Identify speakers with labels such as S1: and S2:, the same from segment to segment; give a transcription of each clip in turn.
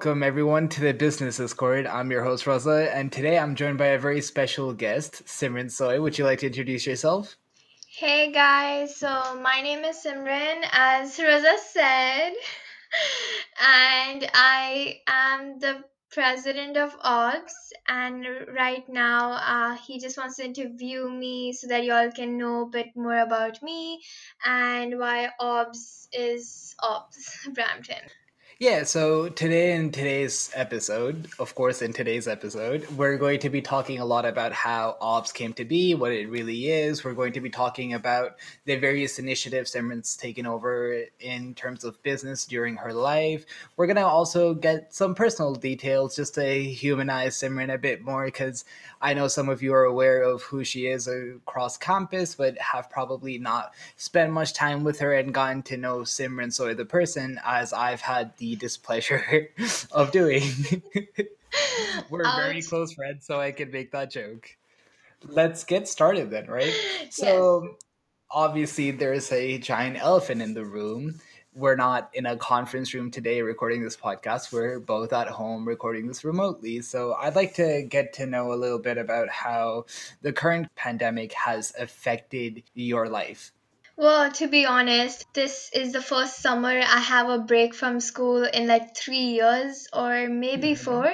S1: welcome everyone to the Business Discourse. I'm your host Raza, and today I'm joined by a very special guest, Simran Soi. Would you like to introduce yourself?
S2: Hey guys, so my name is Simran, as Raza said, and I am the president of AUBS. And right now, uh, he just wants to interview me so that y'all can know a bit more about me and why AUBS is AUBS Brampton.
S1: Yeah, so today in today's episode, of course, in today's episode, we're going to be talking a lot about how AUBS came to be, what it really is. We're going to be talking about the various initiatives Simran's taken over in terms of business during her life. We're going to also get some personal details just to humanize Simran a bit more because I know some of you are aware of who she is across campus, but have probably not spent much time with her and gotten to know Simran Soi the person as I've had the displeasure of doing. We're um, very close friends, so I can make that joke. Let's get started then, right? So, yes. obviously, there's a giant elephant in the room we're not in a conference room today recording this podcast. We're both at home recording this remotely. So I'd like to get to know a little bit about how the current pandemic has affected your life.
S2: Well, to be honest, this is the first summer I have a break from school in like three years or maybe mm-hmm. four,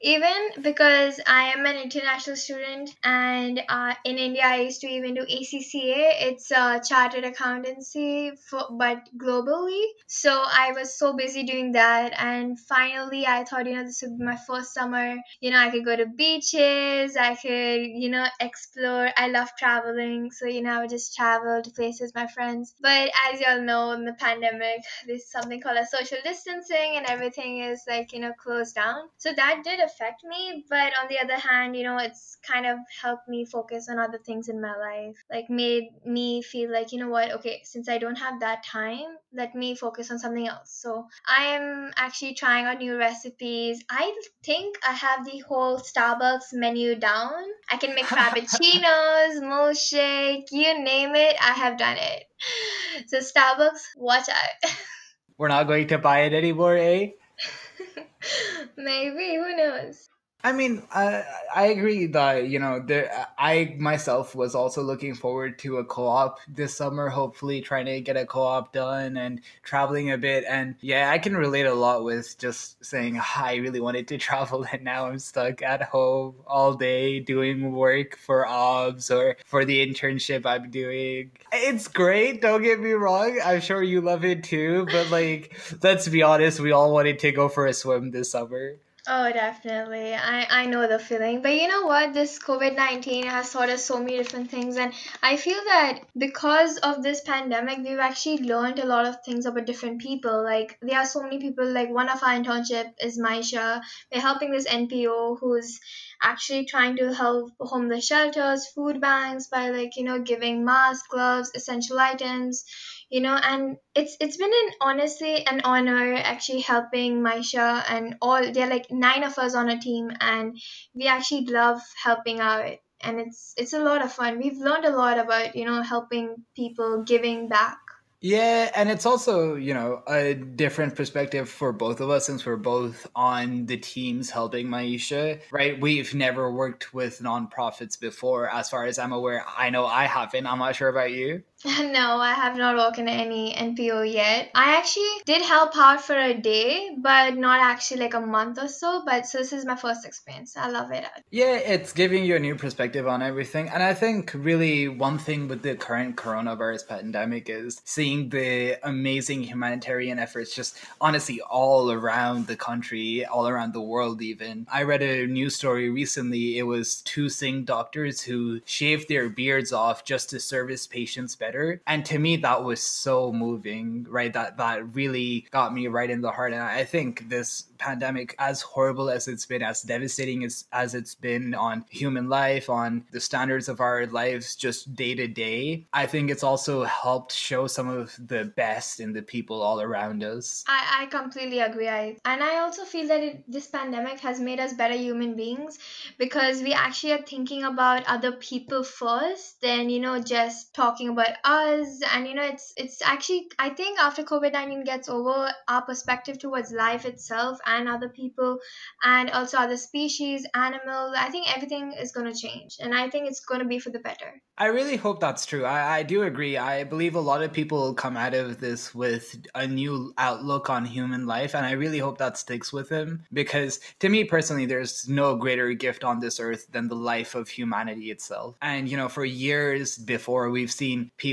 S2: even because I am an international student and uh, in India I used to even do ACCA. It's a chartered accountancy, for, but globally. So I was so busy doing that, and finally I thought, you know, this would be my first summer. You know, I could go to beaches, I could, you know, explore. I love traveling, so you know, I would just travel to places my friends. But as y'all know, in the pandemic, there's something called a social distancing, and everything is like you know closed down. So that did affect me. But on the other hand, you know, it's kind of helped me focus on other things in my life. Like made me feel like you know what? Okay, since I don't have that time, let me focus on something else. So I am actually trying out new recipes. I think I have the whole Starbucks menu down. I can make frappuccinos, milkshake, you name it, I have done it. So Starbucks, watch out.
S1: We're not going to buy it anymore, eh?
S2: Maybe, who knows?
S1: I mean, I I agree that you know there. I myself was also looking forward to a co-op this summer. Hopefully, trying to get a co-op done and traveling a bit. And yeah, I can relate a lot with just saying ah, I really wanted to travel, and now I'm stuck at home all day doing work for AUBS or for the internship I'm doing. It's great. Don't get me wrong. I'm sure you love it too. But like, let's be honest, we all wanted to go for a swim this summer.
S2: Oh, definitely. I, I know the feeling. But you know what? This COVID 19 has taught us so many different things. And I feel that because of this pandemic, we've actually learned a lot of things about different people. Like, there are so many people, like, one of our internship is Maisha. We're helping this NPO who's actually trying to help homeless shelters, food banks by, like, you know, giving masks, gloves, essential items you know and it's it's been an honestly an honor actually helping Maisha and all there are like nine of us on a team and we actually love helping out and it's it's a lot of fun we've learned a lot about you know helping people giving back
S1: yeah, and it's also, you know, a different perspective for both of us since we're both on the teams helping Maisha, right? We've never worked with nonprofits before, as far as I'm aware. I know I haven't. I'm not sure about you.
S2: No, I have not worked in any NPO yet. I actually did help out for a day, but not actually like a month or so. But so this is my first experience. I love it.
S1: Yeah, it's giving you a new perspective on everything. And I think really one thing with the current coronavirus pandemic is seeing the amazing humanitarian efforts just honestly all around the country, all around the world, even. I read a news story recently. It was two Singh doctors who shaved their beards off just to service patients better better. And to me, that was so moving, right? That that really got me right in the heart. And I think this pandemic, as horrible as it's been, as devastating as, as it's been on human life, on the standards of our lives just day to day, I think it's also helped show some of the best in the people all around us.
S2: I, I completely agree. I, and I also feel that it, this pandemic has made us better human beings because we actually are thinking about other people first than, you know, just talking about us. And, you know, it's, it's actually, I think after COVID 19 gets over, our perspective towards life itself and other people and also other species animals i think everything is going to change and i think it's going to be for the better
S1: I really hope that's true. I, I do agree. I believe a lot of people come out of this with a new outlook on human life, and I really hope that sticks with them because, to me personally, there's no greater gift on this earth than the life of humanity itself. And, you know, for years before, we've seen people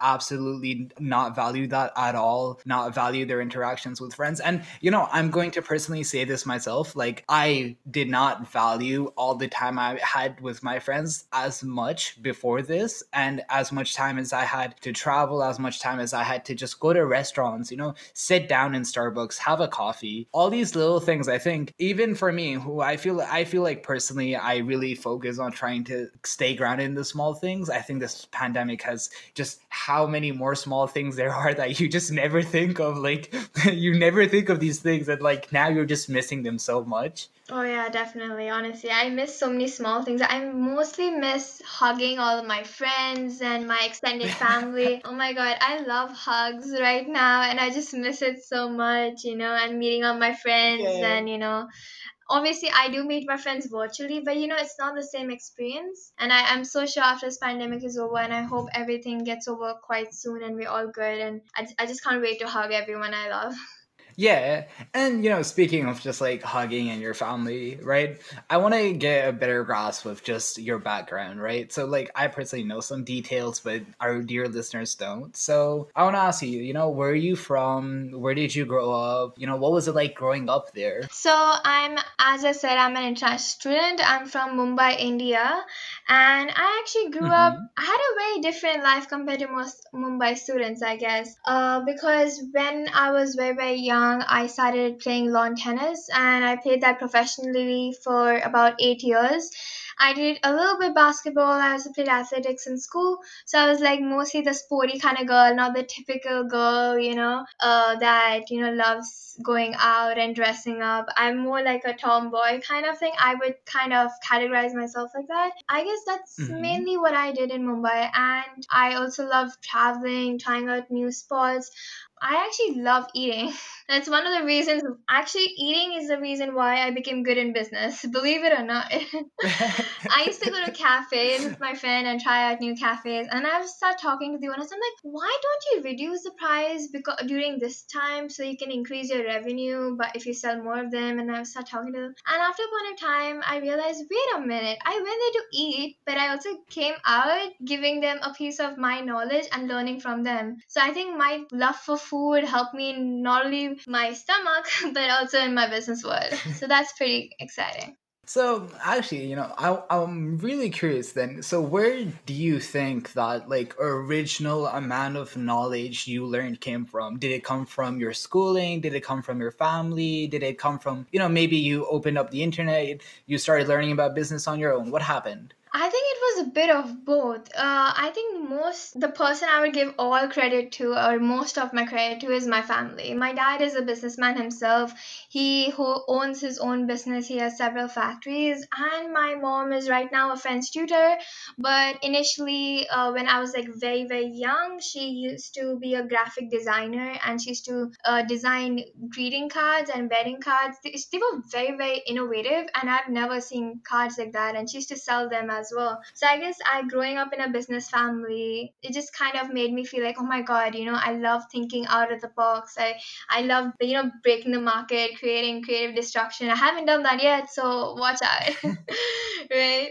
S1: absolutely not value that at all, not value their interactions with friends. And, you know, I'm going to personally say this myself like, I did not value all the time I had with my friends as much before this and as much time as I had to travel, as much time as I had to just go to restaurants, you know, sit down in Starbucks, have a coffee. All these little things I think even for me who I feel I feel like personally I really focus on trying to stay grounded in the small things. I think this pandemic has just how many more small things there are that you just never think of like you never think of these things and like now you're just missing them so much.
S2: Oh yeah, definitely. Honestly, I miss so many small things. I mostly miss hugging all of my friends and my extended family. oh my god, I love hugs right now and I just miss it so much, you know, and meeting all my friends
S1: Yeah.
S2: and you know, obviously I do meet my friends virtually, but you know, it's not the same experience. And I am so sure after this pandemic is over and I hope everything gets over quite soon and we're all good and I, I just can't wait to hug everyone I love.
S1: Yeah, and you know, speaking of just like hugging and your family, right? I want to get a better grasp of just your background, right? So, like, I personally know some details, but our dear listeners don't. So, I want to ask you, you know, where are you from? Where did you grow up? You know, what was it like growing up there?
S2: So I'm, as I said, I'm an international student. I'm from Mumbai, India, and I actually grew up.
S1: hmm
S2: I had a very different life compared to most Mumbai students, I guess. Uh, because when I was very very young, I started playing lawn tennis, and I played that professionally for about eight years. I did a little bit basketball. I also played athletics in school, so I was like mostly the sporty kind of girl, not the typical girl, you know, uh, that you know loves going out and dressing up. I'm more like a tomboy kind of thing. I would kind of categorize myself like that. I guess that's
S1: hmm
S2: mainly what I did in Mumbai, and I also love traveling, trying out new spots. I actually love eating. That's one of the reasons. Actually, eating is the reason why I became good in business. Believe it or not. I used to go to cafes with my friend and try out new cafes, and I would start talking to the owners. I'm like, why don't you reduce the price because during this time so you can increase your revenue? But if you sell more of them, and I start talking to them. And after a point of time, I realized, wait a minute, I went there to eat, but I also came out giving them a piece of my knowledge and learning from them. So I think my love for food helped me not only my stomach but also in my business world. So that's pretty exciting.
S1: So actually, you know, I, I'm really curious then. So where do you think that like original amount of knowledge you learned came from? Did it come from your schooling? Did it come from your family? Did it come from, you know, maybe you opened up the internet, you started learning about business on your own. What happened?
S2: I think it was a bit of both. Uh, I think most the person I would give all credit to, or most of my credit to, is my family. My dad is a businessman himself. He who owns his own business. He has several factories, and my mom is right now a French tutor. But initially, uh, when I was like very very young, she used to be a graphic designer, and she used to uh, design greeting cards and wedding cards. They were very very innovative, and I've never seen cards like that. And she used to sell them as well. So I guess I growing up in a business family, it just kind of made me feel like, oh my god, you know, I love thinking out of the box. I I love you know breaking the market, creating creative destruction. I haven't done that yet, so watch out, right?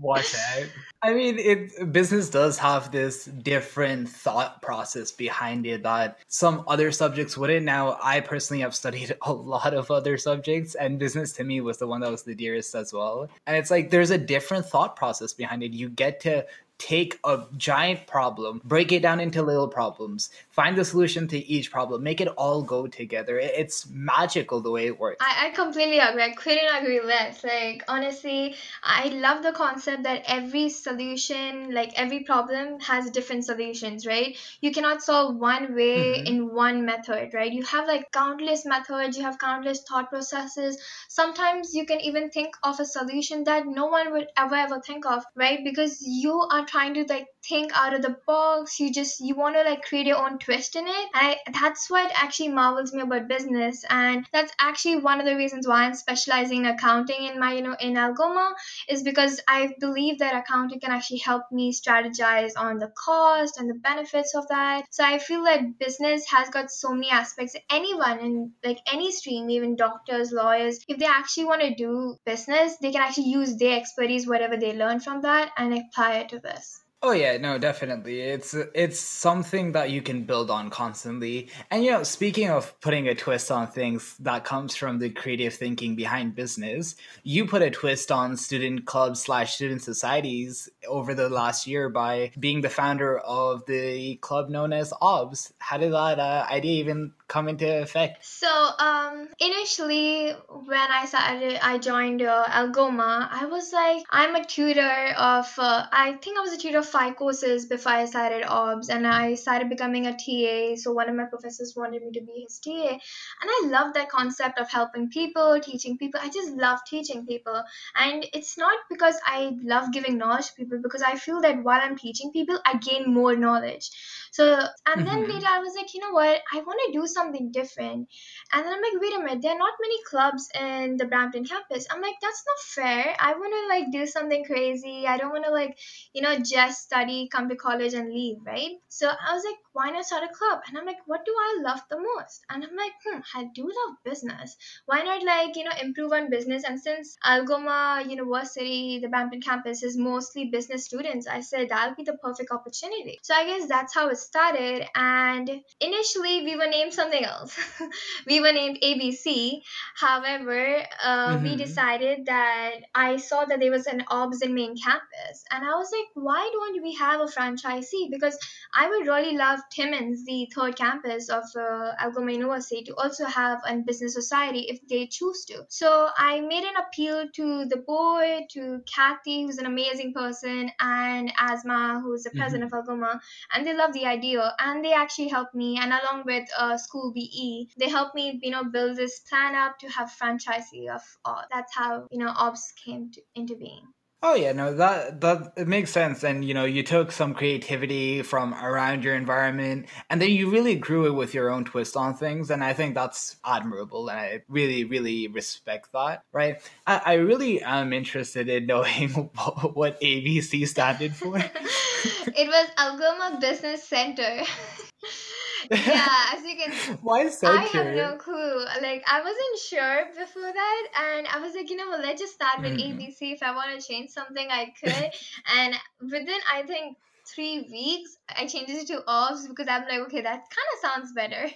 S1: Watch out. I mean, it business does have this different thought process behind it that some other subjects wouldn't. Now, I personally have studied a lot of other subjects, and business to me was the one that was the dearest as well. And it's like there's a different thought process behind it. You get to take a giant problem, break it down into little problems, find the solution to each problem, make it all go together. It's magical the way it works.
S2: I, I completely agree. I couldn't agree less. Like honestly, I love the concept that every solution, like every problem, has different solutions, right? You cannot solve one way
S1: hmm
S2: in one method, right? You have like countless methods, you have countless thought processes. Sometimes you can even think of a solution that no one would ever ever think of, right? Because you are trying to like think out of the box you just you want to like create your own twist in it. And I, that's what actually marvels me about business. And that's actually one of the reasons why i'm specializing in accounting in my you know in algoma is because i believe that accounting can actually help me strategize on the cost and the benefits of that. So i feel like business has got so many aspects. Anyone in like any stream even doctors lawyers if they actually want to do business they can actually use their expertise whatever they learn from that and apply it to this
S1: Oh yeah, no, definitely. It's it's something that you can build on constantly. And you know, speaking of putting a twist on things that comes from the creative thinking behind business, you put a twist on student clubs slash student societies over the last year by being the founder of the club known as AUBS. How did that uh, idea even come into effect?
S2: So, um, initially when I started, I joined uh, Algoma. I was like, I'm a tutor of. Uh, I think I was a tutor of five courses before I started AUBS, and I started becoming a TA. So one of my professors wanted me to be his TA, and I love that concept of helping people, teaching people. I just love teaching people, and it's not because I love giving knowledge to people, because I feel that while I'm teaching people, I gain more knowledge. So, and then
S1: Mhm.
S2: later I was like, you know what? I want to do something different. And then I'm like, wait a minute, there are not many clubs in the Brampton campus. I'm like, that's not fair. I want to like do something crazy. I don't want to like, you know, just study, come to college and leave, right? So I was like, why not start a club? And I'm like, what do I love the most? And I'm like, hmm, I do love business. Why not like, you know, improve on business? And since Algoma University, the Brampton campus is mostly business students, I said that'll be the perfect opportunity. So I guess that's how it started. And initially we were named something else. we were named ABC. However, uh, we
S1: Mhm.
S2: decided that I saw that there was an AUBS in main campus, and I was like, why don't we have a franchisee? Because I would really love Timmins, the third campus of uh, Algoma University, to also have a business society if they choose to. So I made an appeal to the board, to Kathy, who's an amazing person, and Asma, who's the president of Algoma, and they love the idea, and they actually helped me, and along with uh, School BE, they helped me, you know, build this plan up to have franchisee of all. That's how you know AUBS came to, into being.
S1: Oh yeah, no, that that it makes sense. And you know, you took some creativity from around your environment, and then you really grew it with your own twist on things. And I think that's admirable, and I really, really respect that. Right? I, I really am interested in knowing what, ABC standard for.
S2: it was Algoma Business Center. yeah, as you can
S1: Why so
S2: I have no clue. Like I wasn't sure before that, and I was like, you know what? Let's just start with
S1: Mhm.
S2: ABC. If I want to change something, I could. and within I think three weeks, I changed it to AUBS because I'm like, okay, that kind of sounds better.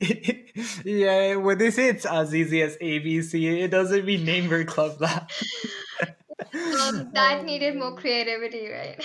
S1: yeah, when they say it's as easy as ABC, it doesn't mean name your club that.
S2: Um, that needed more creativity, right?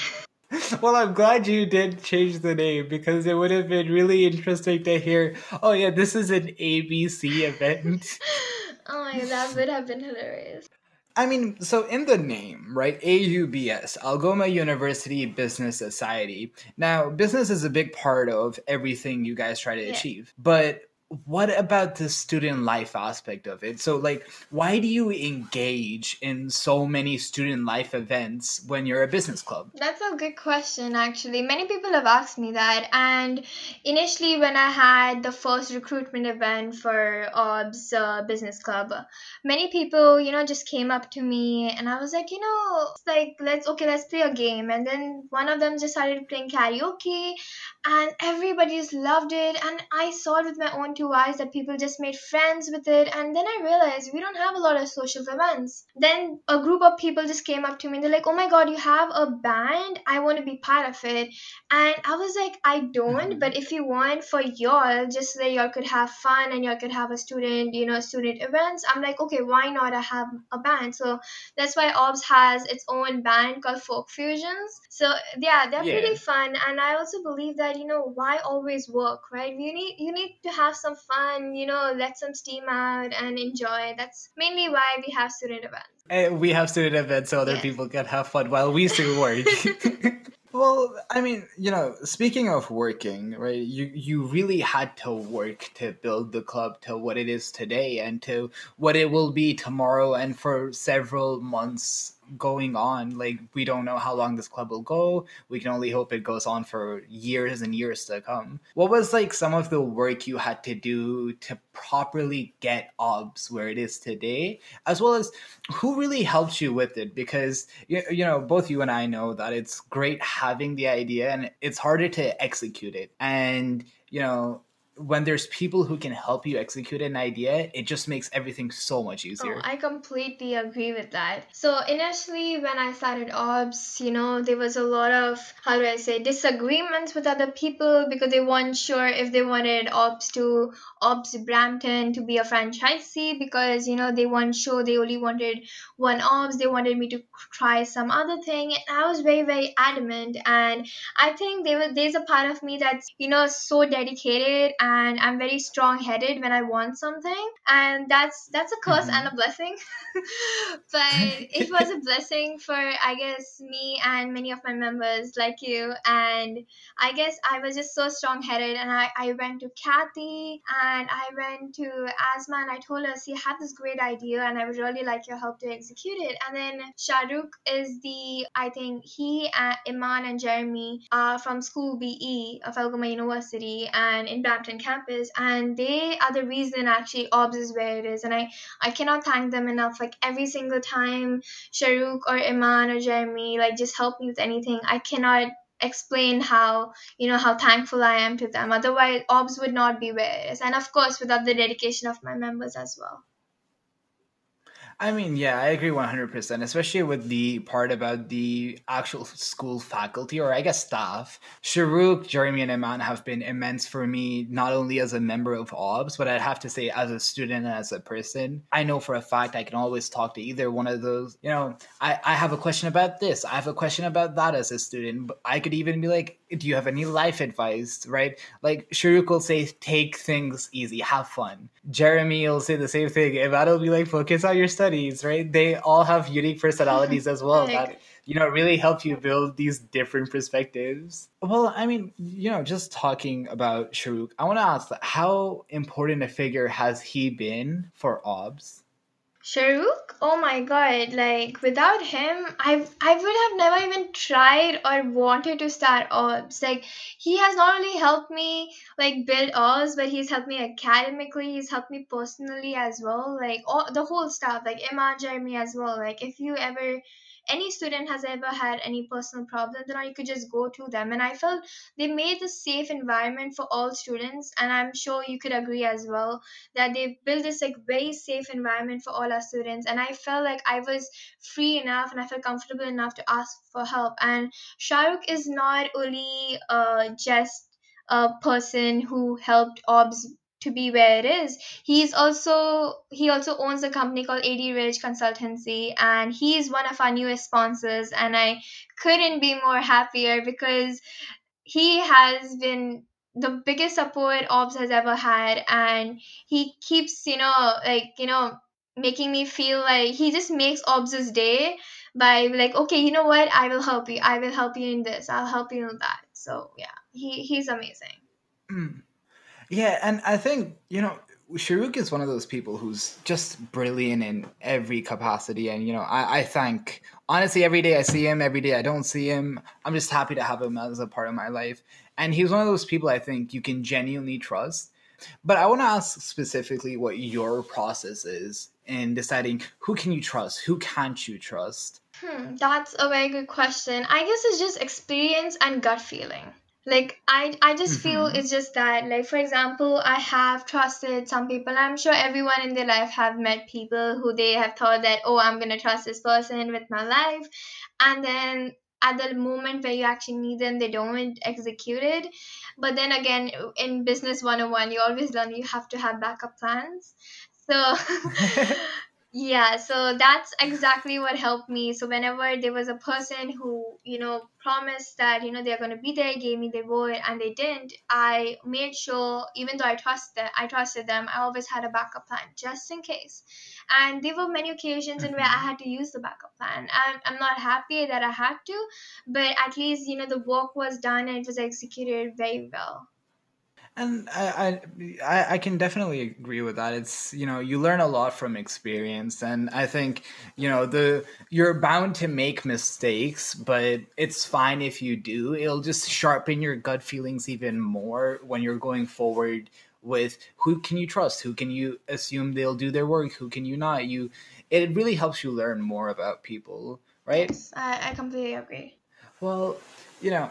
S1: well, I'm glad you did change the name because it would have been really interesting to hear. Oh yeah, this is an ABC event.
S2: oh my that would have been hilarious.
S1: I mean, so in the name, right? AUBS, Algoma University Business Society. Now, business is a big part of everything you guys try to
S2: Yeah.
S1: achieve. But what about the student life aspect of it? So, like, why do you engage in so many student life events when you're a business club?
S2: That's a good question, actually. Many people have asked me that. And initially, when I had the first recruitment event for AUBS uh, Business Club, many people, you know, just came up to me and I was like, you know, like, let's, okay, let's play a game. And then one of them just started playing karaoke and everybody just loved it. And I saw it with my own two eyes that people just made friends with it. And then I realized we don't have a lot of social events. Then a group of people just came up to me and they're like, oh my god, you have a band? I want to be part of it. And I was like, I don't,
S1: Mhm.
S2: but if you want for y'all, just so that y'all could have fun and y'all could have a student, you know, student events, I'm like, okay, why not? I have a band. So that's why AUBS has its own band called Folk Fusions. So yeah, they're
S1: Yeah.
S2: pretty fun. And I also believe that, you know, why always work, right? You need you need to have some fun, you know, let some steam out and enjoy. That's mainly why we have student events.
S1: Eh, we have student events so other
S2: Yes.
S1: people can have fun while we still work. well, I mean, you know, speaking of working, right? You you really had to work to build the club to what it is today and to what it will be tomorrow and for several months going on. Like we don't know how long this club will go. We can only hope it goes on for years and years to come. What was like some of the work you had to do to properly get AUBS where it is today, as well as who really helped you with it? Because you, you know both you and I know that it's great having the idea and it's harder to execute it. And you know when there's people who can help you execute an idea, it just makes everything so much oh, easier.
S2: Oh, I completely agree with that. So initially when I started AUBS, you know, there was a lot of how do I say disagreements with other people because they weren't sure if they wanted AUBS to AUBS Brampton to be a franchisee because you know they weren't sure they only wanted one AUBS. They wanted me to try some other thing. And I was very, very adamant. And I think there was there's a part of me that's, you know, so dedicated and I'm very strong headed when I want something. And that's that's a curse mm-hmm. and a blessing. but it was a blessing for I guess me and many of my members like you. And I guess I was just so strong headed and I, I went to Kathy and I went to Asma and I told her, see, I have this great idea and I would really like your help to execute it. And then Shahrukh is the, I think he, uh, Iman and Jeremy are from School BE of Algoma University and in Brampton campus and they are the reason actually AUBS is where it is. And I I cannot thank them enough. Like every single time Shahrukh or Iman or Jeremy like just help me with anything I cannot explain how you know how thankful I am to them. Otherwise AUBS would not be where it is. And of course without the dedication of my members as well
S1: I mean, yeah, I agree 100%, especially with the part about the actual school faculty or I guess staff. Shahrukh, Jeremy, and Iman have been immense for me, not only as a member of AUBS, but I'd have to say as a student and as a person. I know for a fact I can always talk to either one of those. You know, I, I have a question about this, I have a question about that as a student. I could even be like, do you have any life advice, right? Like Shahrukh will say, take things easy, have fun. Jeremy will say the same thing. Iman will be like, focus on your studies studies, right? They all have unique personalities as well that you know really help you build these different perspectives. Well, I mean, you know, just talking about Shahrukh, I want to ask how important a figure has he been for AUBS?
S2: Shahrukh? Oh my god, like without him, I I would have never even tried or wanted to start AUBS. Like he has not only helped me like build AUBS, but he's helped me academically, he's helped me personally as well. Like all the whole stuff, like Iman Jeremy as well. Like if you ever any student has ever had any personal problem, then you could just go to them. And I felt they made a safe environment for all students, and I'm sure you could agree as well that they built this like very safe environment for all our students. And I felt like I was free enough and I felt comfortable enough to ask for help. And Shahrukh is not only uh, just a person who helped OBS to be where it is. He's also he also owns a company called ad ridge consultancy and he's one of our newest sponsors and i couldn't be more happier because he has been the biggest support AUBS has ever had and he keeps you know like you know making me feel like he just makes AUBS's day by like okay you know what? I will help you. I will help you in this. I'll help you in that. So yeah he he's amazing.
S1: Mm. Yeah, and I think, you know, Shahrukh is one of those people who's just brilliant in every capacity. And, you know, I, I thank, honestly, every day I see him, every day I don't see him, I'm just happy to have him as a part of my life. And he's one of those people I think you can genuinely trust. But I want to ask specifically what your process is in deciding who can you trust, who can't you trust?
S2: Hmm, that's a very good question. I guess it's just experience and gut feeling like i i just feel mm-hmm. it's just that like for example i have trusted some people. I'm sure everyone in their life have met people who they have thought that oh i'm gonna trust this person with my life. And then at the moment where you actually need them they don't execute it. But then again in business 101 you always learn you have to have backup plans. So Yeah, so that's exactly what helped me. So whenever there was a person who, you know, promised that, you know, they're going to be there, gave me their word and they didn't, I made sure even though I trusted I trusted them, I always had a backup plan just in case. And there were many occasions in where I mm-hmm. had to use the backup plan. I'm, I'm not happy that I had to, but at least, you know, the work was done and it was executed very well.
S1: And I, I i can definitely agree with that. It's you know you learn a lot from experience. And i think you know the you're bound to make mistakes but it's fine if you do. It'll just sharpen your gut feelings even more when you're going forward with who can you trust? Who can you assume they'll do their work? Who can you not? You it really helps you learn more about people right?
S2: Yes, I, I completely agree.
S1: Well you know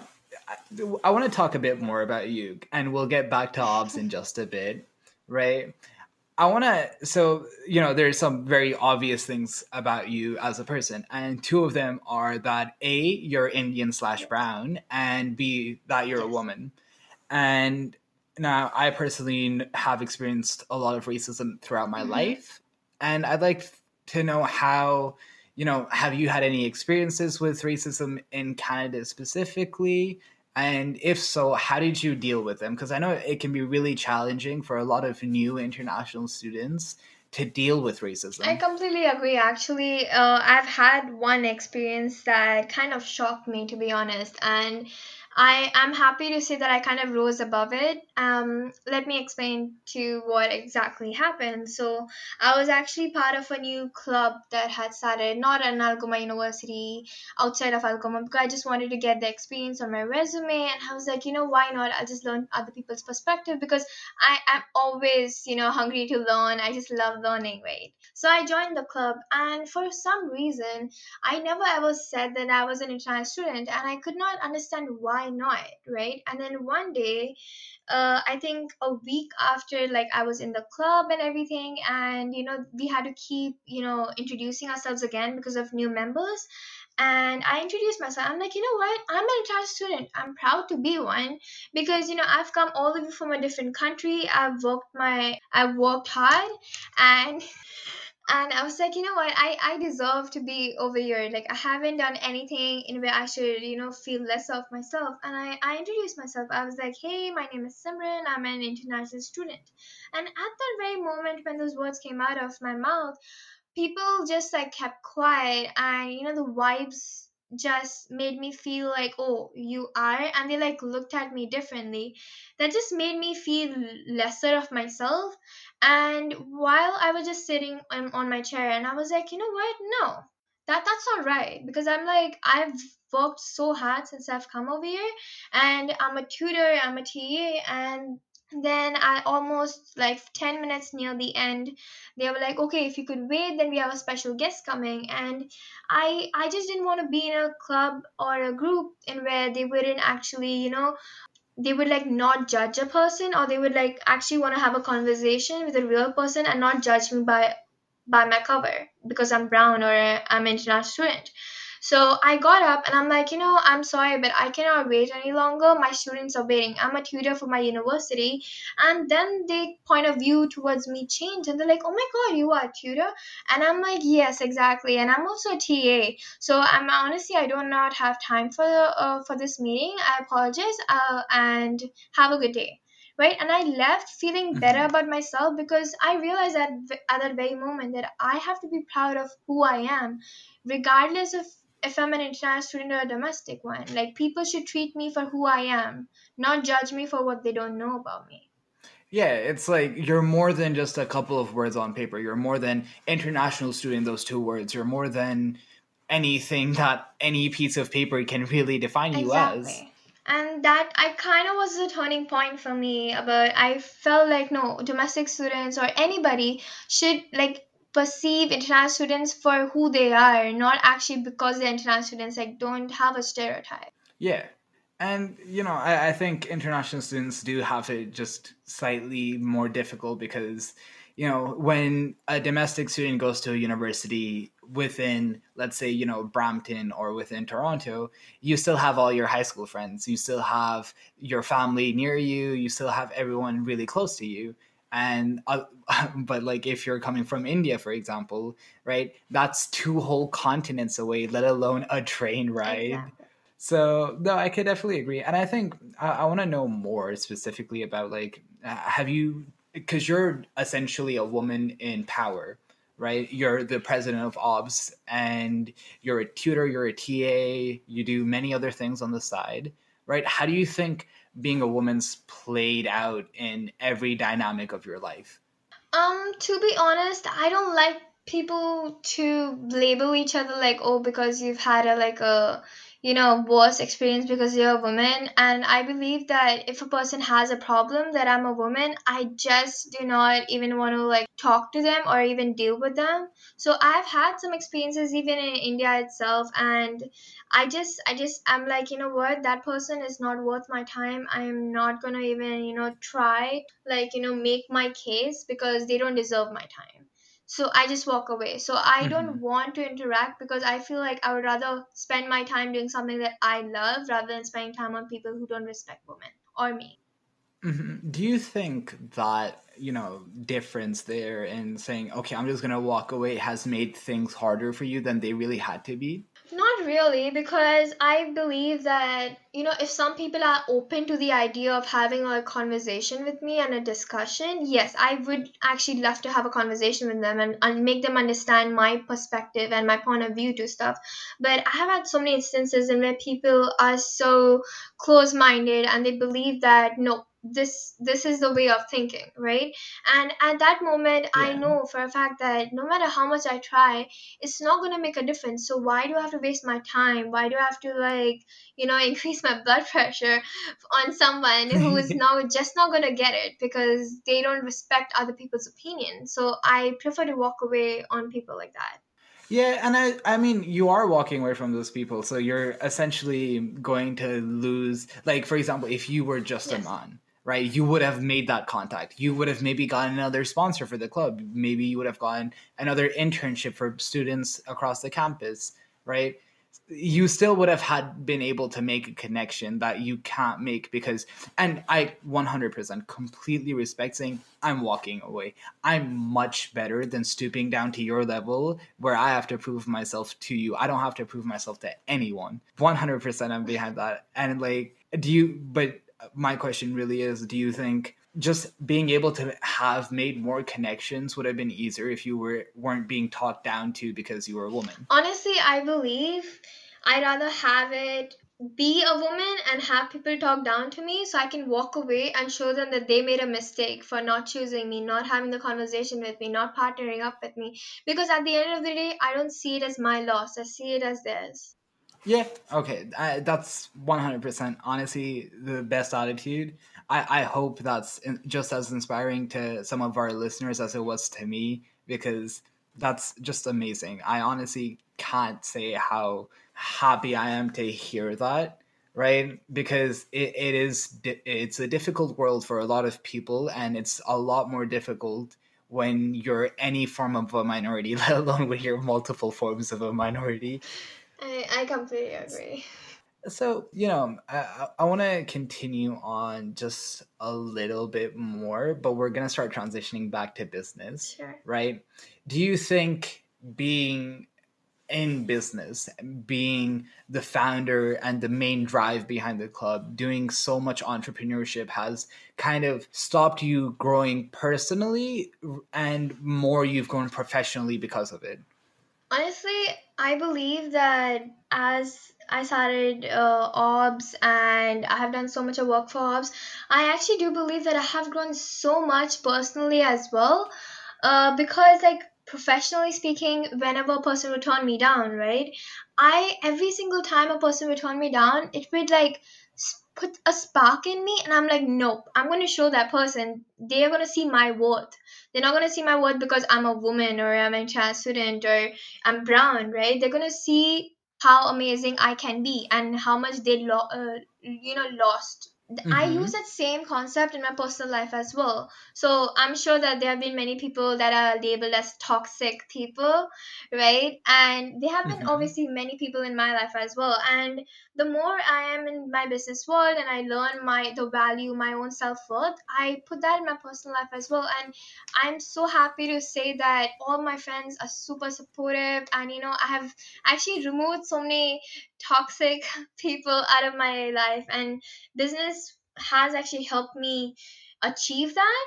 S1: I, I want to talk a bit more about you, and we'll get back to AUBS in just a bit, right? I want to, so, you know, there's some very obvious things about you as a person, and two of them are that A, you're Indian slash brown, and B, that you're a woman. And now I personally have experienced a lot of racism throughout my mm-hmm. life, and I'd like to know how you know, have you had any experiences with racism in Canada specifically? And if so, how did you deal with them? Because I know it can be really challenging for a lot of new international students to deal with racism.
S2: I completely agree. Actually, uh, I've had one experience that kind of shocked me, to be honest. And I am happy to say that I kind of rose above it. Um, let me explain to what exactly happened. So, I was actually part of a new club that had started not at Algoma University, outside of Algoma, because I just wanted to get the experience on my resume. And I was like, you know, why not? I'll just learn other people's perspective because I am always, you know, hungry to learn. I just love learning, right? So, I joined the club, and for some reason, I never ever said that I was an international student, and I could not understand why why not right? And then one day uh, i think a week after like i was in the club and everything and you know we had to keep you know introducing ourselves again because of new members. And i introduced myself. I'm like you know what? I'm an international student. I'm proud to be one because you know i've come all the way from a different country. I've worked my i've worked hard and and I was like, you know what, I I deserve to be over here. Like I haven't done anything in where I should, you know, feel less of myself. And I I introduced myself. I was like, hey, my name is Simran. I'm an international student. And at that very moment when those words came out of my mouth, people just like kept quiet, and you know the vibes just made me feel like oh you are and they like looked at me differently. That just made me feel lesser of myself. And while i was just sitting on, on my chair and i was like you know what? No. That that's not right. Because i'm like i've worked so hard since i've come over here and i'm a tutor i'm a ta and then I almost like 10 minutes near the end they were like okay if you could wait then we have a special guest coming. And I I just didn't want to be in a club or a group in where they wouldn't actually you know they would like not judge a person or they would like actually want to have a conversation with a real person and not judge me by by my cover because I'm brown or I'm an international student so I got up and I'm like, you know, I'm sorry, but I cannot wait any longer. My students are waiting. I'm a tutor for my university. And then they point of view towards me changed and they're like, oh my God, you are a tutor? And I'm like, yes, exactly. And I'm also a TA. So I'm honestly, I do not have time for, uh, for this meeting. I apologize uh, and have a good day right and i left feeling better mm-hmm. about myself because i realized that at that very moment that i have to be proud of who i am regardless of if I'm an international student or a domestic one. Like people should treat me for who I am, not judge me for what they don't know about me.
S1: Yeah, it's like you're more than just a couple of words on paper. You're more than international student, those two words. You're more than anything that any piece of paper can really define you exactly. as.
S2: And that I kind of was a turning point for me about I felt like no domestic students or anybody should like perceive international students for who they are, not actually because they're international students, like don't have a stereotype.
S1: Yeah. And you know, I, I think international students do have it just slightly more difficult because, you know, when a domestic student goes to a university within, let's say, you know, Brampton or within Toronto, you still have all your high school friends. You still have your family near you. You still have everyone really close to you and uh, but like if you're coming from india for example right that's two whole continents away let alone a train ride exactly. so no i could definitely agree and i think i, I want to know more specifically about like uh, have you because you're essentially a woman in power right you're the president of AUBS and you're a tutor you're a ta you do many other things on the side right? How do you think being a woman's played out in every dynamic of your life?
S2: Um, to be honest, I don't like people to label each other like, oh, because you've had a like a you know worse experience because you're a woman. And I believe that if a person has a problem that I'm a woman, I just do not even want to like talk to them or even deal with them. So I've had some experiences even in India itself, and I just I just I'm like, you know what, that person is not worth my time. I'm not gonna even, you know, try like, you know, make my case because they don't deserve my time. So I just walk away. So I don't
S1: hmm
S2: want to interact because I feel like I would rather spend my time doing something that I love rather than spending time on people who don't respect women or me.
S1: hmm Do you think that, you know, difference there in saying, okay, I'm just going to walk away has made things harder for you than they really had to be?
S2: Not really, because I believe that, you know, if some people are open to the idea of having a conversation with me and a discussion, yes, I would actually love to have a conversation with them and, and make them understand my perspective and my point of view to stuff. But I have had so many instances in where people are so close minded and they believe that, no, this this is the way of thinking right? And at that moment i know for a fact that no matter how much i try it's not going to make a difference. So why do i have to waste my time? Why do i have to like you know increase my blood pressure on someone who is now just not going to get it because they don't respect other people's opinion? So i prefer to walk away on people like that.
S1: Yeah, and I I mean you are walking away from those people, so you're essentially going to lose like for example, if you were just a man, right? You would have made that contact. You would have maybe gotten another sponsor for the club. Maybe you would have gotten another internship for students across the campus, right? you still would have had been able to make a connection that you can't make because and i 100% completely respect saying i'm walking away i'm much better than stooping down to your level where i have to prove myself to you i don't have to prove myself to anyone 100% i'm behind that and like do you but my question really is do you think just being able to have made more connections would have been easier if you were weren't being talked down to because you were a woman?
S2: Honestly i believe i'd rather have it be a woman and have people talk down to me so i can walk away and show them that they made a mistake for not choosing me not having the conversation with me not partnering up with me. Because at the end of the day i don't see it as my loss. I see it as theirs
S1: Yeah, okay. I, that's 100% honestly the best attitude. I, I hope that's in, just as inspiring to some of our listeners as it was to me because that's just amazing. I honestly can't say how happy I am to hear that, right? Because it, it is it's a difficult world for a lot of people and it's a lot more difficult when you're any form of a minority, let alone when you're multiple forms of a minority
S2: i, I completely agree
S1: So, you know, I, I want to continue on just a little bit more, but we're going to start transitioning back to business,
S2: sure
S1: right? Do you think being in business, being the founder and the main drive behind the club, doing so much entrepreneurship has kind of stopped you growing personally and more you've grown professionally because of it?
S2: Honestly, I believe that as I started uh, AUBS and I have done so much of work for AUBS, I actually do believe that I have grown so much personally as well. Uh, because like professionally speaking, whenever a person would turn me down, right? I every single time a person would turn me down, it would like put a spark in me, and I'm like, nope, I'm gonna show that person. They are gonna see my worth. They're not gonna see my worth because I'm a woman or I'm a trans student or I'm brown, right? They're gonna see how amazing I can be and how much they lo- uh, you know lost. I use
S1: Mm-hmm.
S2: that same concept in my personal life as well. So I'm sure that there have been many people that are labeled as toxic people, right? And there have been
S1: Mm-hmm.
S2: obviously many people in my life as well. And the more I am in my business world and I learn my the value, my own self worth, I put that in my personal life as well. And I'm so happy to say that all my friends are super supportive and you know I have actually removed so many toxic people out of my life and business has actually helped me achieve that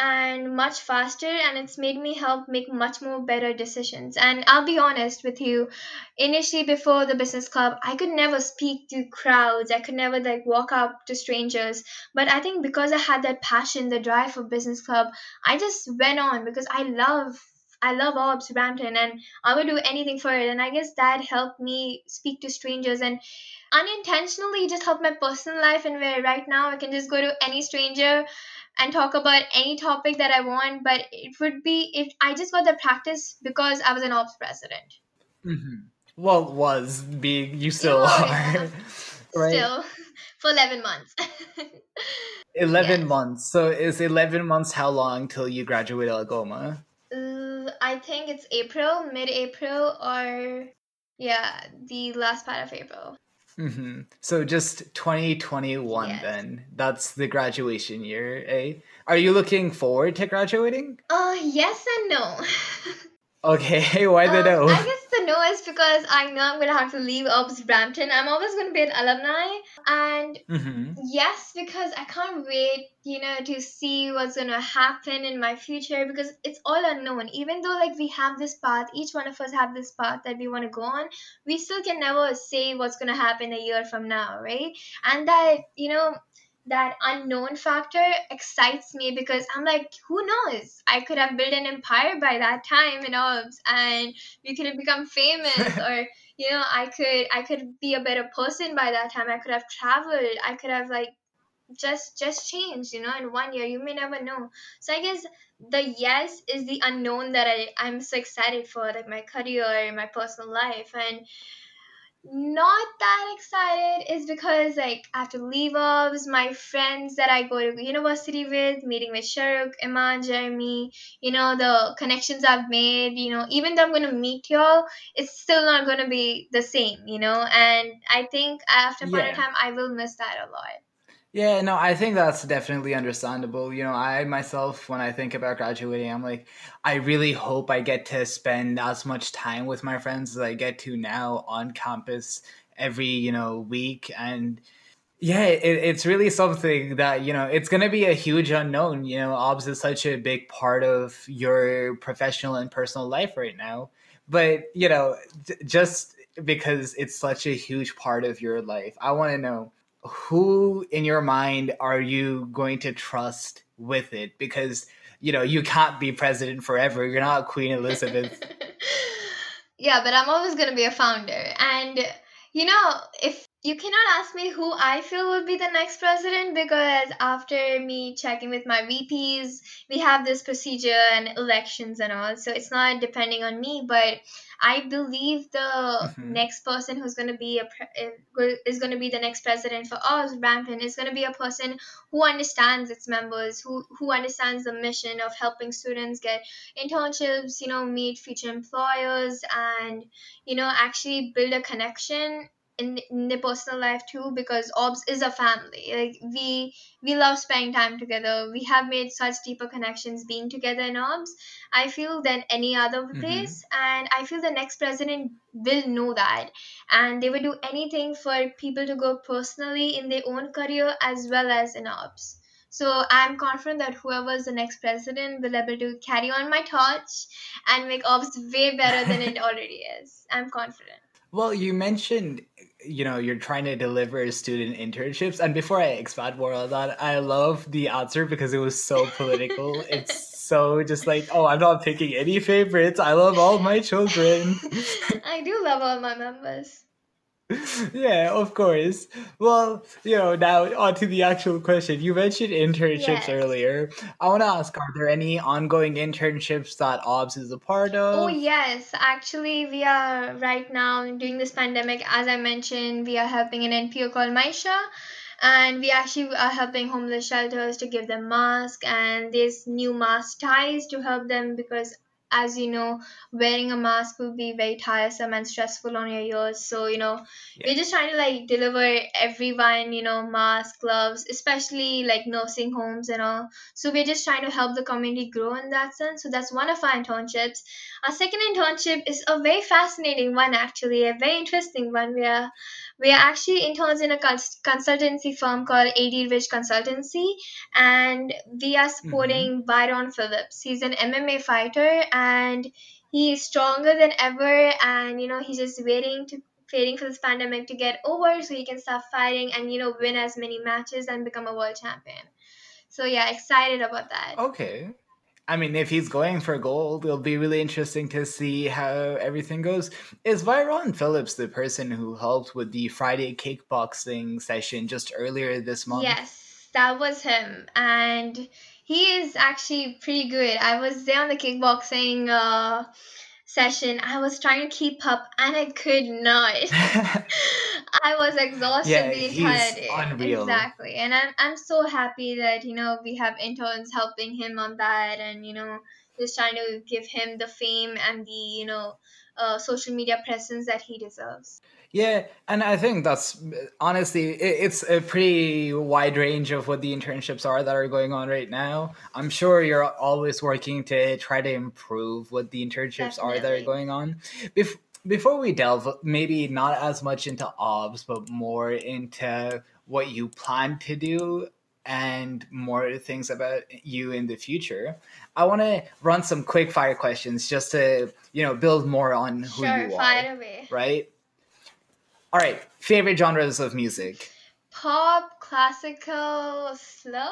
S2: and much faster and it's made me help make much more better decisions. And i'll be honest with you initially before the business club i could never speak to crowds. I could never like walk up to strangers. But i think because i had that passion the drive for business club i just went on because i love I love AUBS Brampton and I would do anything for it. And I guess that helped me speak to strangers and unintentionally just help my personal life. And where right now I can just go to any stranger and talk about any topic that I want. But it would be if I just got the practice because I was an AUBS president.
S1: Mm-hmm. Well, was being you still
S2: Oh,
S1: are, right?
S2: Still for 11 months.
S1: 11
S2: Yes.
S1: months. So is 11 months how long till you graduate Algoma?
S2: Uh, I think it's April, mid April, or yeah, the last part of April.
S1: hmm So just 2021
S2: Yes.
S1: then. That's the graduation year, eh? Are you looking forward to graduating?
S2: Uh, yes and no.
S1: Okay, why the
S2: Um,
S1: no?
S2: I guess the no is because I know I'm gonna have to leave AUBS Brampton. I'm always gonna be an alumni, and
S1: hmm
S2: yes, because I can't wait, you know, to see what's gonna happen in my future because it's all unknown. Even though like we have this path, each one of us have this path that we want to go on, we still can never say what's gonna happen a year from now, right? And that you know that unknown factor excites me because I'm like, who knows? I could have built an empire by that time in AUBS, and we could have become famous, or you know, I could I could be a better person by that time. I could have traveled. I could have like just just changed, you know, in one year. You may never know. So I guess the yes is the unknown that I I'm so excited for, like my career, my personal life, and not that excited is because like after leave AUBS, my friends that I go to university with, meeting with Sharuk, Iman, Jeremy, you know, the connections I've made, you know, even though I'm gonna meet y'all, it's still not gonna be the same, you know, and I think after point
S1: Yeah.
S2: in time I will miss that a lot.
S1: Yeah, no, I think that's definitely understandable. You know, I myself, when I think about graduating, I'm like, I really hope I get to spend as much time with my friends as I get to now on campus every, you know, week. And yeah, it, it's really something that, you know, it's going to be a huge unknown. You know, AUBS is such a big part of your professional and personal life right now. But, you know, just because it's such a huge part of your life, I want to know who in your mind are you going to trust with it? Because you know you can't be president forever. You're not queen elizabeth.
S2: Yeah, but I'm always going to be a founder. And, you know, if you cannot ask me who I feel would be the next president because after me checking with my VPs, we have this procedure and elections and all. So it's not depending on me, but I believe the
S1: Mhm.
S2: next person who's going to be a pre- uh, is going to be the next president for us, Brampton, is going to be a person who understands its members, who who understands the mission of helping students get internships, you know, meet future employers, and you know, actually build a connection in, in their personal life too. Because AUBS is a family. Like we we love spending time together. We have made such deeper connections being together in AUBS. I feel than any other
S1: Mhm.
S2: place, and I feel the next president will know that, and they will do anything for people to go personally in their own career as well as in AUBS. So I'm confident that whoever's the next president will be able to carry on my torch and make AUBS way better than it already is. I'm confident.
S1: well you mentioned you know you're trying to deliver student internships. And before i expand more on that i love the answer because it was so political. It's so just like oh i'm not picking any favorites. I love all my children.
S2: I do love all my members.
S1: Yeah, of course. Well, you know, now on to the actual question. You mentioned internships
S2: Yes.
S1: earlier. I want to ask, are there any ongoing internships that AUBS is a part of?
S2: Oh yes, actually we are right now during this pandemic, as I mentioned, we are helping an NPO called Maisha. And we actually are helping homeless shelters to give them masks and these new mask ties to help them because as you know, wearing a mask will be very tiresome and stressful on your ears. So, you know,
S1: Yeah.
S2: we're just trying to like deliver everyone, you know, mask, gloves, especially like nursing homes and all. So we're just trying to help the community grow in that sense. So that's one of our internships. Our second internship is a very fascinating one, actually, a very interesting one. We are we are actually interns in a cons- consultancy firm called AD Rich Consultancy, and we are supporting mm-hmm. Byron Phillips. He's an MMA fighter, and he is stronger than ever. And you know, he's just waiting to waiting for this pandemic to get over so he can start fighting and you know win as many matches and become a world champion. So yeah, excited about that.
S1: Okay. I mean, if he's going for gold, it'll be really interesting to see how everything goes. Is Byron Phillips the person who helped with the Friday kickboxing session just earlier this month?
S2: Yes, that was him, and he is actually pretty good. I was there on the kickboxing uh, session. I was trying to keep up, and I could not. I was exhausted
S1: yeah,
S2: the entire day.
S1: unreal.
S2: Exactly, and I'm I'm so happy that you know we have interns helping him on that, and you know just trying to give him the fame and the you know uh, social media presence that he deserves.
S1: Yeah, and I think that's honestly, it's a pretty wide range of what the internships are that are going on right now. I'm sure you're always working to try to improve what the internships are that are going on. Bef- before we delve, maybe not as much into AUBS, but more into what you plan to do and more things about you in the future. I want to run some quick fire questions just to, you know, build more on who
S2: Sure,
S1: you are,
S2: away.
S1: right? All right, favorite genres of music.
S2: Pop, classical, slow?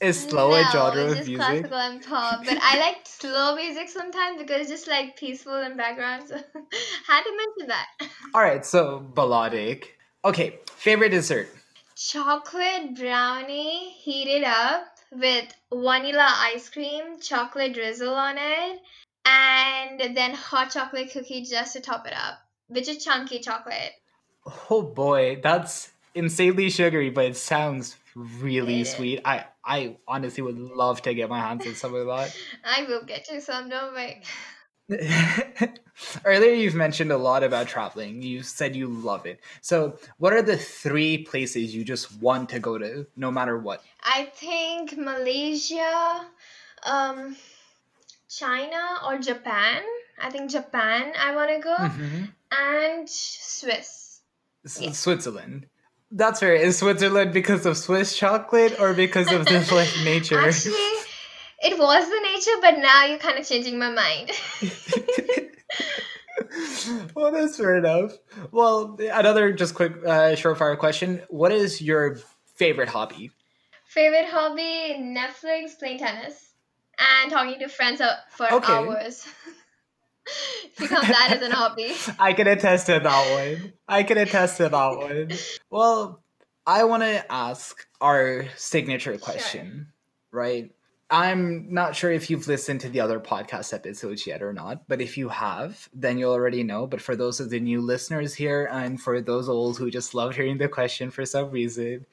S1: Is slow a
S2: no,
S1: genre
S2: it's
S1: of
S2: just
S1: music?
S2: classical and pop. But I like slow music sometimes because it's just like peaceful in background. So had to mention that.
S1: All right, so balladic. Okay, favorite dessert.
S2: Chocolate brownie heated up with vanilla ice cream, chocolate drizzle on it, and then hot chocolate cookie just to top it up, which is chunky chocolate.
S1: Oh boy, that's insanely sugary, but it sounds really
S2: It is.
S1: sweet. I I honestly would love to get my hands on some of that.
S2: I will get you some, don't worry.
S1: Earlier, you've mentioned a lot about traveling. You said you love it. So, what are the three places you just want to go to, no matter what?
S2: I think Malaysia, um, China or Japan. I think Japan I want to go
S1: hmm
S2: and Swiss. Yeah.
S1: Switzerland. That's fair. Is Switzerland because of Swiss chocolate or because of the like nature?
S2: Actually, it was the nature, but now you're kind of changing my mind.
S1: well, that's fair enough. Well, another just quick uh, short fire question: What is your favorite hobby?
S2: Favorite hobby: Netflix, playing tennis, and talking to friends for
S1: Okay.
S2: hours. count that as an hobby.
S1: I can attest to that one. I can attest to that one. Well, I want to ask our signature question, right? I'm not sure if you've listened to the other podcast episodes yet or not, but if you have, then you'll already know. But for those of the new listeners here, and for those old who just love hearing the question for some reason,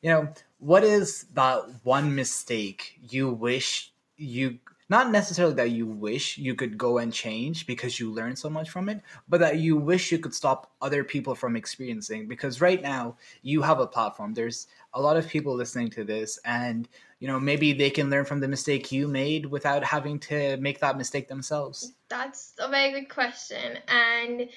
S1: you know, what is that one mistake you wish you not necessarily that you wish you could go and change because you learned so much from it, but that you wish you could stop other people from experiencing because right now you have a platform. There's a lot of people listening to this and you know maybe they can learn from the mistake you made without having to make that mistake themselves.
S2: That's a very good question. And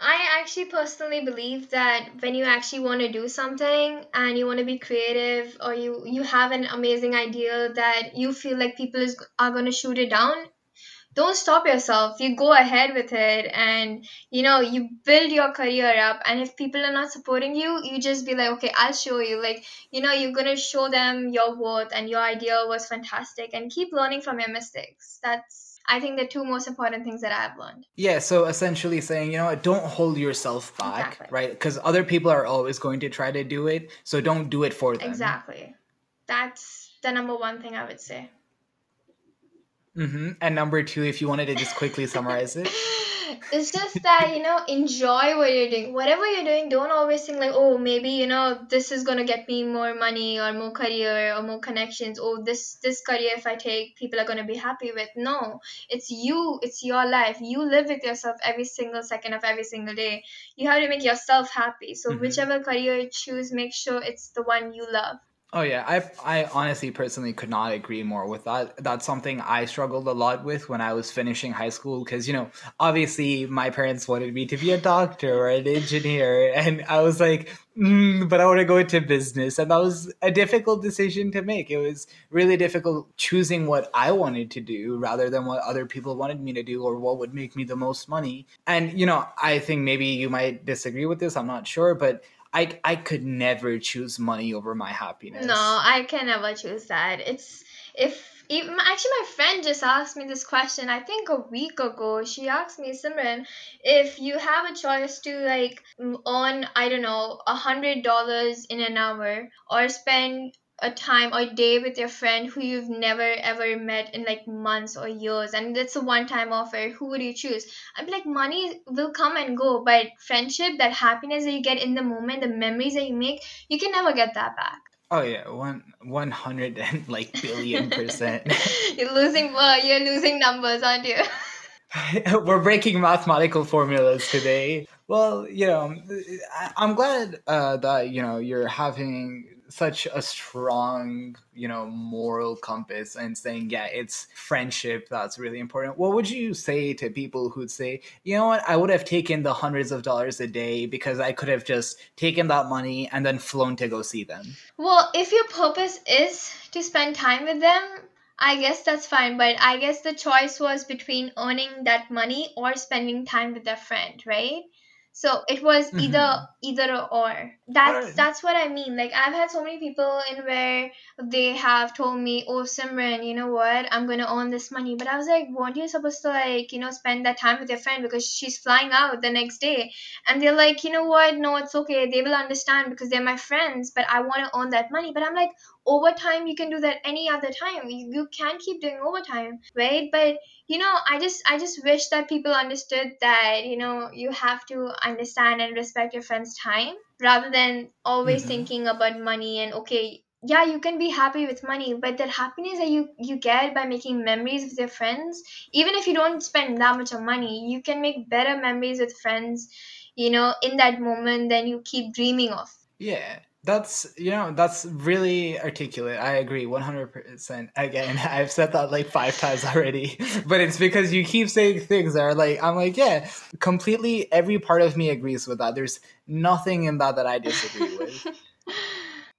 S2: I actually personally believe that when you actually want to do something and you want to be creative or you you have an amazing idea that you feel like people is, are going to shoot it down, don't stop yourself. You go ahead with it and you know, you build your career up and if people are not supporting you, you just be like, "Okay, I'll show you." Like, you know, you're going to show them your worth and your idea was fantastic and keep learning from your mistakes. That's I think the two most important things that I've learned.
S1: Yeah, so essentially saying, you know don't hold yourself back,
S2: Exactly.
S1: right? Because other people are always going to try to do it, so don't do it for them.
S2: Exactly. That's the number one thing I would say.
S1: hmm And number two, if you wanted to just quickly summarize it.
S2: it's just that you know enjoy what you're doing. Whatever you're doing don't always think like oh maybe you know this is going to get me more money or more career or more connections. Oh this this career if i take people are going to be happy with. No it's you it's your life. You live with yourself every single second of every single day. You have to make yourself happy. So
S1: Mhm.
S2: whichever career you choose make sure it's the one you love
S1: Oh yeah, I I honestly personally could not agree more with that. That's something I struggled a lot with when I was finishing high school because you know, obviously my parents wanted me to be a doctor or an engineer and I was like, mm, but I want to go into business and that was a difficult decision to make. It was really difficult choosing what I wanted to do rather than what other people wanted me to do or what would make me the most money. And you know, I think maybe you might disagree with this, I'm not sure, but I I could never choose money over my happiness.
S2: No, I can never choose that. It's if even actually my friend just asked me this question. I think a week ago. She asked me, Simran, if you have a choice to like earn I don't know a hundred dollars in an hour or spend a time or day with your friend who you've never ever met in like months or years and it's a one time offer who would you choose i'd be like money will come and go but friendship that happiness that you get in the moment the memories that you make you can never get that back
S1: Oh yeah, one one hundred and like billion percent.
S2: you're losing uh, you're losing numbers aren't you
S1: We're breaking mathematical formulas today. Well, you know, I, I'm glad uh, that you know you're having such a strong, you know, moral compass and saying, yeah, it's friendship that's really important. What would you say to people who'd say, you know what, I would have taken the hundreds of dollars a day because I could have just taken that money and then flown to go see them?
S2: well if your purpose is to spend time with them i guess that's fine but i guess the choice was between earning that money or spending time with their friend right so it was either
S1: Mhm.
S2: either or. That's
S1: Alright.
S2: that's what i mean. Like i've had so many people in where they have told me oh simran you know what? I'm gonna earn this money. But i was like weren't you supposed to like you know spend that time with your friend because she's flying out the next day? And they're like you know what? No it's okay. They will understand because they're my friends but i want to earn that money. But i'm like overtime you can do that any other time. You, you can keep doing overtime right? But you know i just i just wish that people understood that you know you have to understand and respect your friends time rather than always
S1: Mhm.
S2: thinking about money and okay yeah you can be happy with money but that happiness that you you get by making memories with your friends even if you don't spend that much of money you can make better memories with friends you know in that moment than you keep dreaming of
S1: Yeah, that's you know that's really articulate. I agree, one hundred percent. Again, I've said that like five times already, but it's because you keep saying things that are like I'm like yeah, completely. Every part of me agrees with that. There's nothing in that that I disagree with.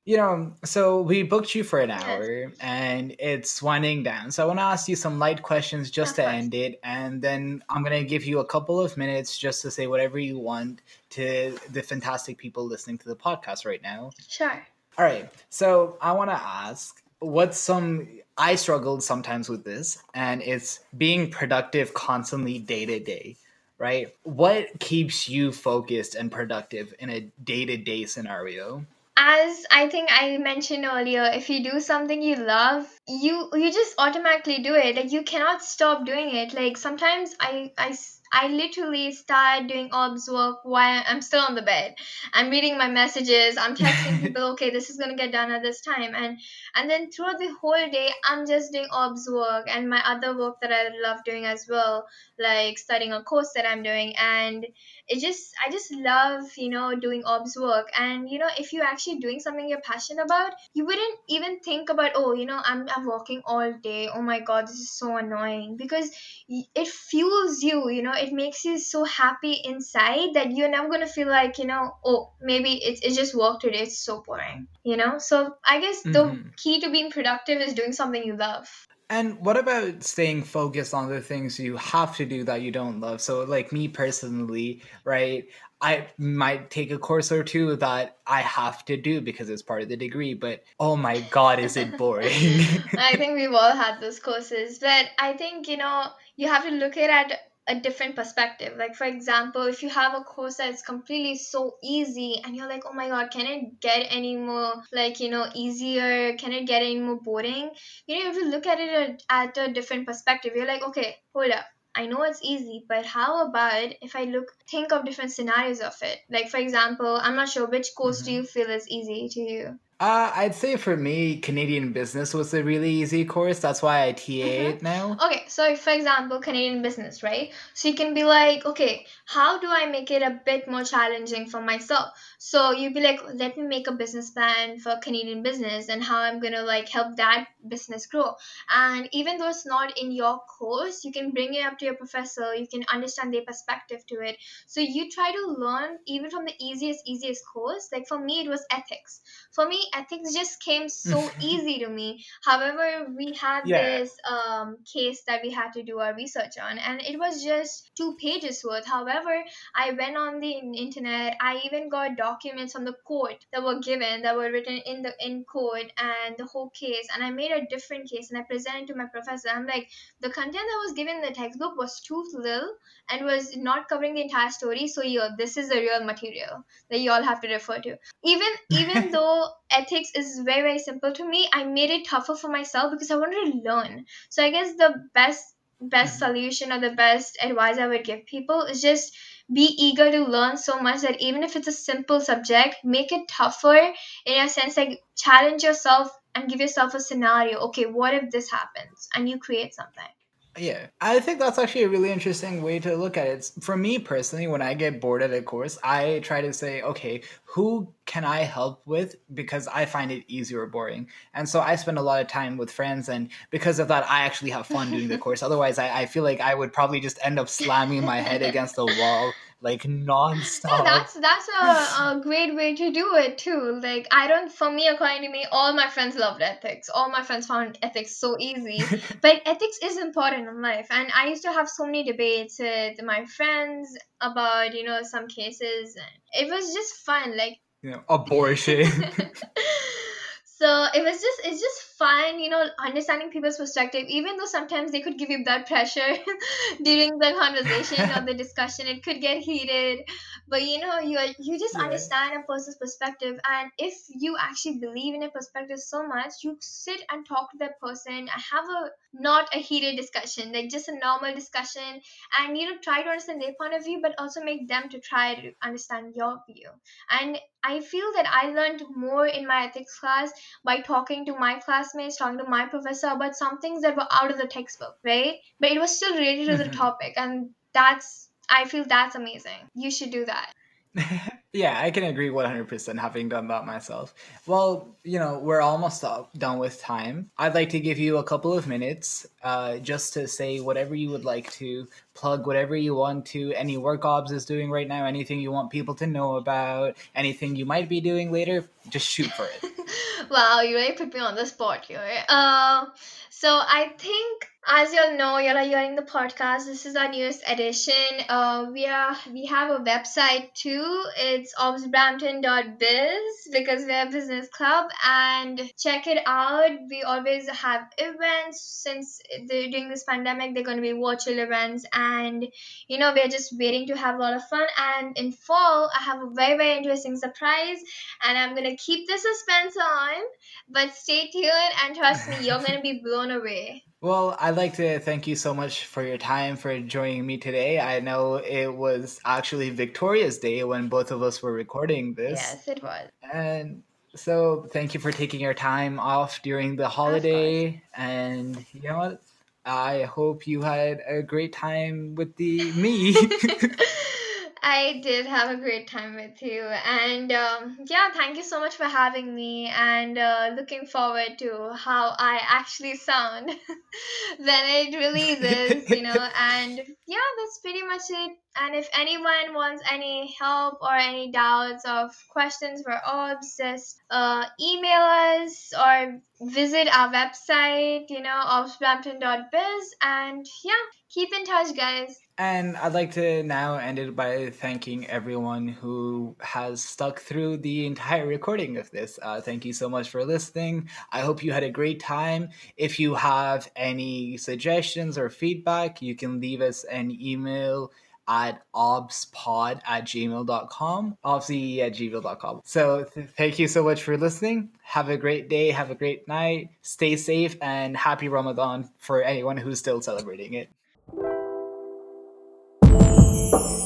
S1: You know, so we booked you for an hour and it's winding down. So I want to ask you some light questions just
S2: Of
S1: to
S2: course.
S1: end it. And then I'm going to give you a couple of minutes just to say whatever you want to the fantastic people listening to the podcast right now.
S2: sure
S1: All right. So I want to ask what's some. I struggled sometimes with this, and it's being productive constantly day to day, right? What keeps you focused and productive in a day to day scenario?
S2: as i think i mentioned earlier if you do something you love you you just automatically do it like you cannot stop doing it like sometimes i i I literally start doing AUBS work while i'm still on the bed. I'm reading my messages. I'm texting people okay this is going to get done at this time. And and then throughout the whole day i'm just doing AUBS work and my other work that i love doing as well like studying a course that i'm doing. And it just i just love you know doing AUBS work. And you know if you're actually doing something you're passionate about you wouldn't even think about oh you know i'm, I'm working all day. Oh my god this is so annoying. Because it fuels you you know it makes you so happy inside that you're never going to feel like you know oh maybe it's, it's just work today it's so boring you know so i guess the
S1: Mhm.
S2: key to being productive is doing something you love
S1: And what about staying focused on the things you have to do that you don't love? So, like me personally, right? I might take a course or two that I have to do because it's part of the degree, but oh my god, is it boring?
S2: I think we've all had those courses, but I think you know you have to look at it at a different perspective. Like for example, if you have a course that's completely so easy and you're like, "Oh my god, can it get any more like, you know, easier? Can it get any more boring?" You know, if you look at it at, a different perspective. You're like, "Okay, hold up. I know it's easy, but how about if I look think of different scenarios of it? Like for example, I'm not sure which course mm-hmm. do you feel is easy to you?
S1: Uh, I'd say for me, Canadian business was a really easy course. That's why I TA mm-hmm. it now.
S2: Okay, so for example, Canadian business, right? So you can be like, okay, how do I make it a bit more challenging for myself? So you'd be like, let me make a business plan for Canadian business and how I'm gonna like help that business grow. And even though it's not in your course, you can bring it up to your professor. You can understand their perspective to it. So you try to learn even from the easiest, easiest course. Like for me, it was ethics. For me, ethics just came so easy to me. However, we had yeah. this um, case that we had to do our research on, and it was just two pages worth. However, I went on the internet. I even got documents from the court that were given that were written in the in court and the whole case, and I made a different case and I presented to my professor. I'm like, the content that was given in the textbook was too little and was not covering the entire story. So yeah, this is the real material that you all have to refer to. Even even though ethics is very very simple to me. I made it tougher for myself because i wanted to learn. So i guess the best best mm-hmm. solution or the best advice i would give people is just be eager to learn so much that even if it's a simple subject make it tougher in a sense like challenge yourself and give yourself a scenario. Okay what if this happens? And you create something
S1: yeah, I think that's actually a really interesting way to look at it. For me personally, when I get bored at a course, I try to say, okay, who can I help with? Because I find it easy or boring. And so I spend a lot of time with friends, and because of that, I actually have fun doing the course. Otherwise, I, I feel like I would probably just end up slamming my head against the wall like nonstop.
S2: Yeah, that's that's a, a great way to do it too. Like I don't, for me, according to me, all my friends loved ethics. All my friends found ethics so easy. but ethics is important in life, and I used to have so many debates with my friends about you know some cases, and it was just fun. Like
S1: you know, abortion.
S2: so it was just it's just fun you know understanding people's perspective even though sometimes they could give you blood pressure during the conversation or the discussion it could get heated. But you know you you just yeah. understand a person's perspective. And if you actually believe in a perspective so much you sit and talk to that person and have a not a heated discussion like just a normal discussion and you know try to understand their point of view but also make them to try to understand your view. And i feel that i learned more in my ethics class by talking to my class classmates, talking to my professor about some things that were out of the textbook, right? But it was still related to the mm-hmm. topic. And that's, I feel that's amazing. You should do that.
S1: yeah, I can agree 100% having done that myself. Well, you know, we're almost done with time. I'd like to give you a couple of minutes uh, just to say whatever you would like to, plug whatever you want to, any work AUBS is doing right now, anything you want people to know about, anything you might be doing later, just shoot for it.
S2: wow, you really put me on the spot here. Uh, so I think as you'll know, you're hearing the podcast. This is our newest edition. Uh, we are we have a website too. It's obsbrampton.biz because we're a business club and check it out. We always have events since during this pandemic. They're going to be virtual events, and you know we're just waiting to have a lot of fun. And in fall, I have a very very interesting surprise, and I'm gonna keep the suspense on. But stay tuned and trust me, you're gonna be blown away.
S1: Well, I'd like to thank you so much for your time for joining me today. I know it was actually Victoria's Day when both of us were recording this.
S2: Yes, it was.
S1: And so thank you for taking your time off during the holiday. And you know what? I hope you had a great time with the me.
S2: I did have a great time with you. And um, yeah, thank you so much for having me. And uh, looking forward to how I actually sound when it releases, you know. And yeah, that's pretty much it. And if anyone wants any help or any doubts or questions for AUBS, just uh, email us or visit our website, you know, obsbrampton.biz. And yeah, keep in touch, guys.
S1: And I'd like to now end it by thanking everyone who has stuck through the entire recording of this. Uh, thank you so much for listening. I hope you had a great time. If you have any suggestions or feedback, you can leave us an email at obspod at gmail.com, obviously at gmail.com. So th- thank you so much for listening. Have a great day, have a great night, stay safe, and happy Ramadan for anyone who's still celebrating it. You.